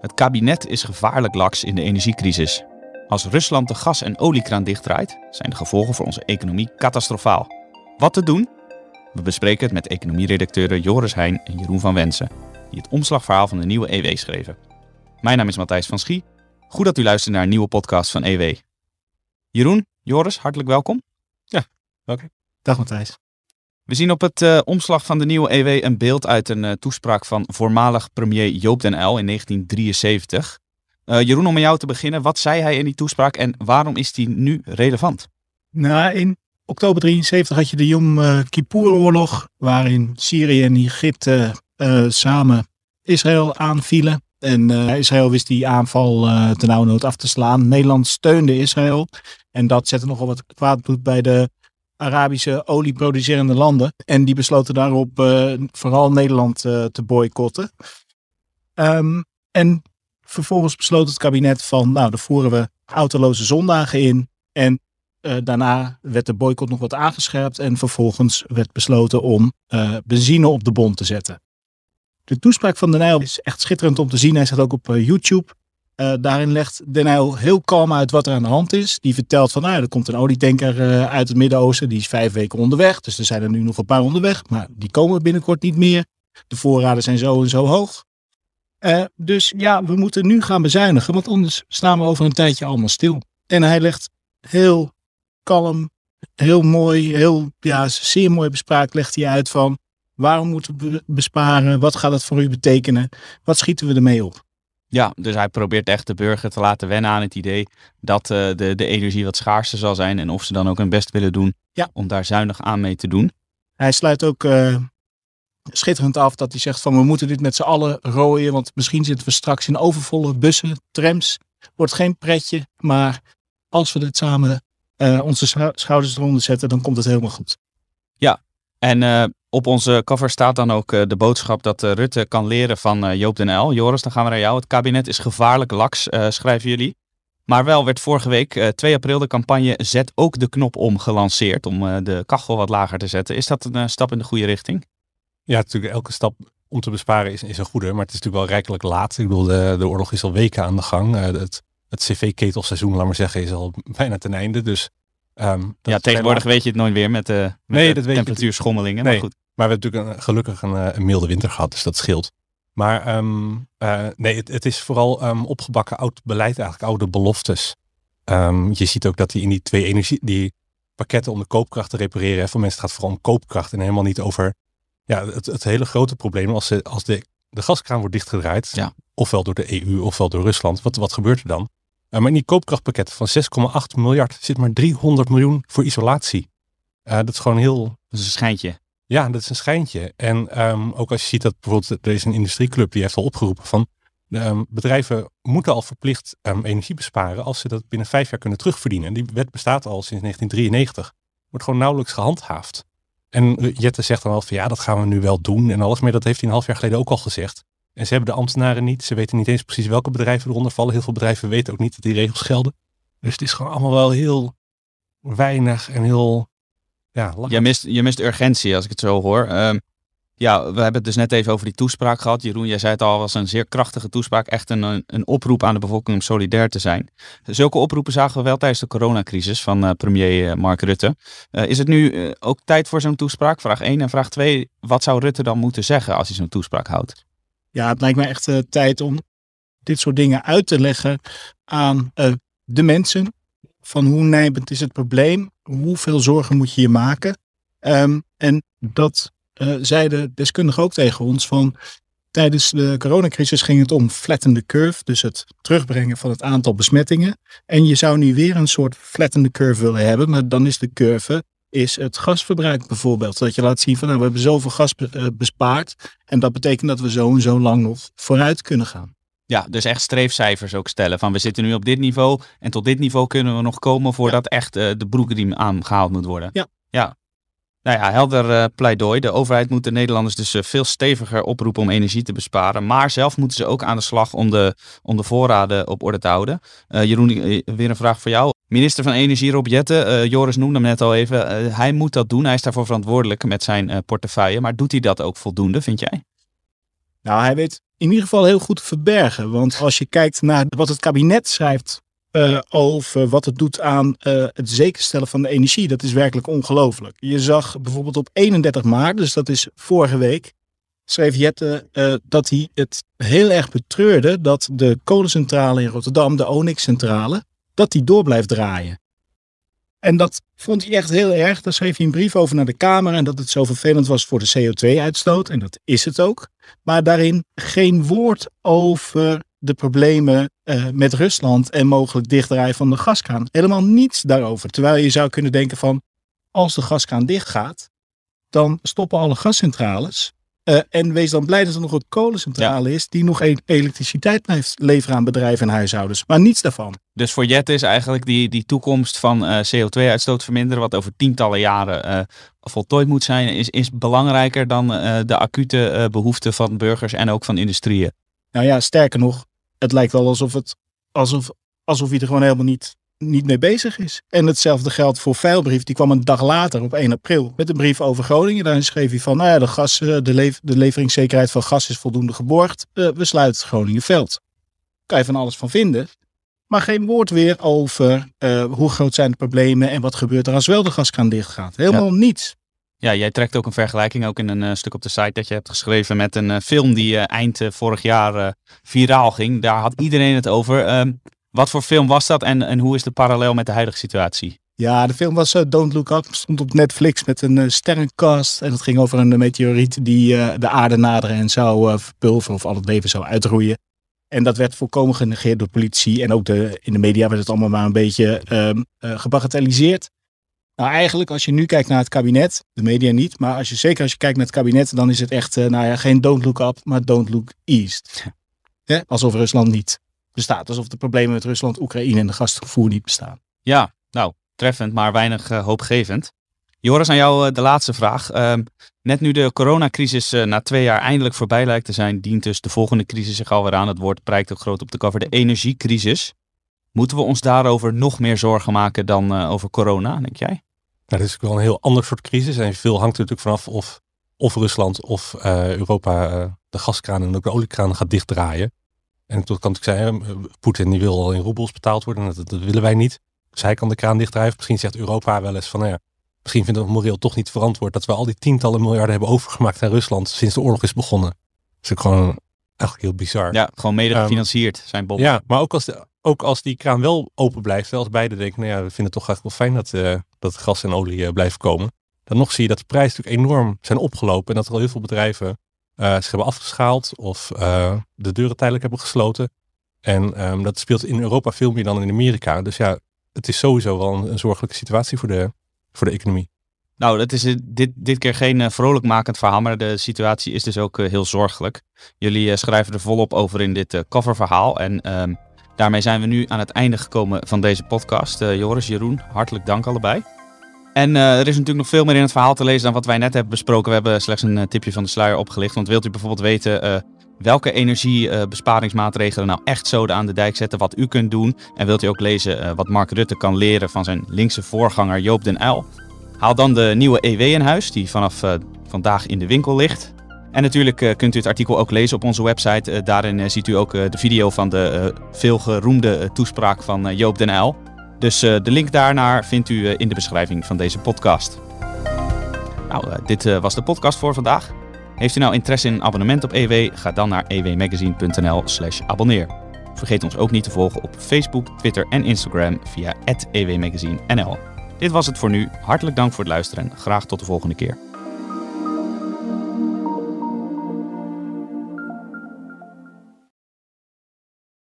Het kabinet is gevaarlijk laks in de energiecrisis. Als Rusland de gas- en oliekraan dichtdraait, zijn de gevolgen voor onze economie catastrofaal. Wat te doen? We bespreken het met economieredacteuren Joris Heijn en Jeroen van Wensen, die het omslagverhaal van de nieuwe EW schreven. Mijn naam is Matthijs van Schie. Goed dat u luistert naar een nieuwe podcast van EW. Jeroen, Joris, hartelijk welkom. Dag Matthijs. We zien op het eh, omslag van de nieuwe EW een beeld uit een eh, toespraak van voormalig premier Joop den Uyl in 1973. Eh, Jeroen, om met jou te beginnen, wat zei hij in die toespraak en waarom is die nu relevant? Nou, in oktober 73 had je de Yom Kippur-oorlog, waarin Syrië en Egypte samen Israël aanvielen. En Israël wist die aanval ten nauwe nood af te slaan. Nederland steunde Israël. En dat zette nogal wat kwaad bloed bij de Arabische olieproducerende landen. En die besloten daarop uh, vooral Nederland te boycotten. Um, en vervolgens besloot het kabinet van, nou, dan voeren we autoloze zondagen in. En uh, daarna werd de boycott nog wat aangescherpt. En vervolgens werd besloten om benzine op de bon te zetten. De toespraak van Den Uyl is echt schitterend om te zien. Hij staat ook op YouTube. Uh, daarin legt Den heel kalm uit wat er aan de hand is. Die vertelt van, nou, er komt een olietanker uh, uit het Midden-Oosten. Die is vijf weken onderweg. Dus er zijn er nu nog een paar onderweg. Maar die komen binnenkort niet meer. De voorraden zijn zo en zo hoog. Uh, dus ja, we moeten nu gaan bezuinigen. Want anders staan we over een tijdje allemaal stil. En hij legt heel kalm, heel mooi, heel, ja, zeer mooi bespraakt legt hij uit van... Waarom moeten we besparen? Wat gaat het voor u betekenen? Wat schieten we ermee op? Ja, dus hij probeert echt de burger te laten wennen aan het idee dat uh, de, de energie wat schaarser zal zijn. En of ze dan ook hun best willen doen ja. om daar zuinig aan mee te doen. Hij sluit ook uh, schitterend af dat hij zegt van we moeten dit met z'n allen rooien. Want misschien zitten we straks in overvolle bussen, trams. Wordt geen pretje, maar als we dit samen uh, onze schouders eronder zetten, dan komt het helemaal goed. Ja, en op onze cover staat dan ook uh, de boodschap dat uh, Rutte kan leren van uh, Joop den Uyl. Joris, dan gaan we naar jou. Het kabinet is gevaarlijk laks, schrijven jullie. Maar wel werd vorige week, 2 april, de campagne Zet ook de knop om gelanceerd. Om de kachel wat lager te zetten. Is dat een stap in de goede richting? Ja, natuurlijk. Elke stap om te besparen is, is een goede. Maar het is natuurlijk wel rijkelijk laat. Ik bedoel, de, de oorlog is al weken aan de gang. het het cv-ketelseizoen, laat maar zeggen, is al bijna ten einde. Dus Um, ja, tegenwoordig weet je het nooit weer met de, met nee, de temperatuurschommelingen. Nee, maar goed. Maar we hebben natuurlijk een, gelukkig een, een, milde winter gehad, dus dat scheelt. Maar um, uh, nee, het, het, is vooral um, opgebakken oud beleid, eigenlijk oude beloftes. je ziet ook dat die in die twee energie, die pakketten om de koopkracht te repareren, hè, voor mensen gaat het vooral om koopkracht en helemaal niet over ja, het, het hele grote probleem als, ze, als de, de gaskraan wordt dichtgedraaid, ja. ofwel door de EU ofwel door Rusland. Wat, wat gebeurt er dan? Uh, maar in die koopkrachtpakket van 6,8 miljard zit maar 300 miljoen voor isolatie. Uh, dat is gewoon heel... Dat is een schijntje. Ja, dat is een schijntje. En um, ook als je ziet dat bijvoorbeeld, er is een industrieclub die heeft al opgeroepen van um, bedrijven moeten al verplicht um, energie besparen als ze dat binnen vijf jaar kunnen terugverdienen. En die wet bestaat al sinds 1993. Wordt gewoon nauwelijks gehandhaafd. En Jette zegt dan wel van ja, dat gaan we nu wel doen en alles. Maar dat heeft hij een half jaar geleden ook al gezegd. En ze hebben de ambtenaren niet. Ze weten niet eens precies welke bedrijven eronder vallen. Heel veel bedrijven weten ook niet dat die regels gelden. Dus het is gewoon allemaal wel heel weinig en heel. Ja, je, mist, je mist urgentie als ik het zo hoor. Um, ja, we hebben het dus net even over die toespraak gehad. Jeroen, jij zei het al, was een zeer krachtige toespraak. Echt een, een oproep aan de bevolking om solidair te zijn. Zulke oproepen zagen we wel tijdens de coronacrisis van uh, premier uh, Mark Rutte. Uh, is het nu ook tijd voor zo'n toespraak? Vraag 1. En vraag 2. Wat zou Rutte dan moeten zeggen als hij zo'n toespraak houdt? Ja, het lijkt me echt uh, tijd om dit soort dingen uit te leggen aan uh, de mensen. Van hoe nijpend is het probleem? Hoeveel zorgen moet je je maken? Um, en dat uh, zeiden deskundigen ook tegen ons van tijdens de coronacrisis ging het om flattende curve, dus het terugbrengen van het aantal besmettingen. En je zou nu weer een soort flattende curve willen hebben, maar dan is de curve is het gasverbruik bijvoorbeeld. Dat je laat zien van nou, we hebben zoveel gas bespaard. En dat betekent dat we zo en zo lang nog vooruit kunnen gaan. Ja, dus echt streefcijfers ook stellen. Van we zitten nu op dit niveau en tot dit niveau kunnen we nog komen voordat ja. echt uh, de broekriem aangehaald moet worden. Ja. ja. Nou ja, helder uh, pleidooi. De overheid moet de Nederlanders dus uh, veel steviger oproepen om energie te besparen. Maar zelf moeten ze ook aan de slag om de, om de voorraden op orde te houden. Jeroen, weer een vraag voor jou. Minister van Energie Rob Jetten, Joris noemde hem net al even. hij moet dat doen, hij is daarvoor verantwoordelijk met zijn portefeuille. Maar doet hij dat ook voldoende, vind jij? Nou, hij weet in ieder geval heel goed te verbergen. Want als je kijkt naar wat het kabinet schrijft over wat het doet aan het zekerstellen van de energie, dat is werkelijk ongelooflijk. Je zag bijvoorbeeld op 31 maart, dus dat is vorige week, schreef Jette dat hij het heel erg betreurde dat de kolencentrale in Rotterdam, de Onyx-centrale, dat die door blijft draaien. En dat vond hij echt heel erg. Daar schreef hij een brief over naar de Kamer en dat het zo vervelend was voor de CO2-uitstoot. En dat is het ook. Maar daarin geen woord over de problemen uh, met Rusland en mogelijk dichtdraaien van de gaskraan. Helemaal niets daarover. Terwijl je zou kunnen denken van, als de gaskraan dichtgaat, dan stoppen alle gascentrales. Uh, en wees dan blij dat er nog een kolencentrale ja. is die nog e elektriciteit blijft leveren aan bedrijven en huishoudens. Maar niets daarvan. Dus voor Jet is eigenlijk die, die toekomst van uh, CO2-uitstoot verminderen, wat over tientallen jaren uh, voltooid moet zijn, is, is belangrijker dan de acute behoeften van burgers en ook van industrieën. Nou ja, sterker nog, het lijkt wel alsof, het, alsof, alsof hij er gewoon helemaal niet, niet mee bezig is. En hetzelfde geldt voor Veilbrief. Die kwam een dag later, op 1 april, met een brief over Groningen. Daarin schreef hij van, nou ja, de, gas, eh, de, lev de leveringszekerheid van gas is voldoende geborgd. Uh, we sluiten Groningenveld. Kan je van alles van vinden. Maar geen woord weer over uh, hoe groot zijn de problemen en wat gebeurt er als wel de gaskraan dicht gaat. Helemaal ja. niets. Ja, jij trekt ook een vergelijking, ook in een uh, stuk op de site dat je hebt geschreven met een film die eind vorig jaar viraal ging. Daar had iedereen het over. Ehm, wat voor film was dat en, en hoe is de parallel met de huidige situatie? Ja, de film was Don't Look Up, stond op Netflix met een sterrencast. En het ging over een meteoriet die de aarde naderen en zou verpulveren of al het leven zou uitroeien. En dat werd volkomen genegeerd door politie. En ook de, in de media werd het allemaal maar een beetje um, gebagatelliseerd. Nou, eigenlijk als je nu kijkt naar het kabinet, de media niet, maar als je, zeker als je kijkt naar het kabinet, dan is het echt, nou ja, geen don't look up, maar don't look east. Ja, alsof Rusland niet bestaat. Alsof de problemen met Rusland, Oekraïne en de gasvervoer niet bestaan. Ja, nou, treffend, maar weinig uh, hoopgevend. Joris, aan jou uh, de laatste vraag. Uh, net nu de coronacrisis na twee jaar eindelijk voorbij lijkt te zijn, dient dus de volgende crisis zich alweer aan. Het woord prijkt ook groot op de cover, de energiecrisis. Moeten we ons daarover nog meer zorgen maken dan over corona, denk jij? Nou, dat is wel een heel ander soort crisis. En veel hangt er natuurlijk vanaf of, of Rusland of uh, Europa uh, de gaskraan en ook de oliekraan gaat dichtdraaien. En toen kan ik zeggen, eh, Poetin die wil al in roebels betaald worden. Dat, dat, willen wij niet. Dus hij kan de kraan dichtdraaien. Misschien zegt Europa wel eens van, nou ja, misschien vindt het moreel toch niet verantwoord dat we al die tientallen miljarden hebben overgemaakt aan Rusland sinds de oorlog is begonnen. Dat is ook gewoon eigenlijk heel bizar. Ja, gewoon mede ehm, gefinancierd zijn bom. Ja, maar ook als, de, ook als die kraan wel open blijft, wel als beide denken, nou ja, we vinden het toch eigenlijk wel fijn dat, uh, dat gas en olie uh, blijven komen. Dan nog zie je dat de prijzen natuurlijk enorm zijn opgelopen en dat er al heel veel bedrijven uh, zich hebben afgeschaald of de deuren tijdelijk hebben gesloten. En um, dat speelt in Europa veel meer dan in Amerika. Dus ja, het is sowieso wel een, zorgelijke situatie voor de, voor de economie. Nou, dat is dit, dit keer geen vrolijkmakend verhaal, maar de situatie is dus ook heel zorgelijk. Jullie schrijven er volop over in dit coververhaal. En ehm, daarmee zijn we nu aan het einde gekomen van deze podcast. Joris, Jeroen, hartelijk dank allebei. En er is natuurlijk nog veel meer in het verhaal te lezen dan wat wij net hebben besproken. We hebben slechts een tipje van de sluier opgelicht. Want wilt u bijvoorbeeld weten welke energiebesparingsmaatregelen nou echt zoden aan de dijk zetten, wat u kunt doen. En wilt u ook lezen wat Mark Rutte kan leren van zijn linkse voorganger Joop den Uyl. Haal dan de nieuwe EW in huis, die vanaf vandaag in de winkel ligt. En natuurlijk kunt u het artikel ook lezen op onze website. Daarin ziet u ook de video van de veelgeroemde toespraak van Joop den Uyl. Dus de link daarnaar vindt u in de beschrijving van deze podcast. Nou, dit was de podcast voor vandaag. Heeft u nou interesse in een abonnement op EW? Ga dan naar ewmagazine.nl slash abonneer. Vergeet ons ook niet te volgen op Facebook, Twitter en Instagram via @ewmagazinenl. Dit was het voor nu. Hartelijk dank voor het luisteren en graag tot de volgende keer.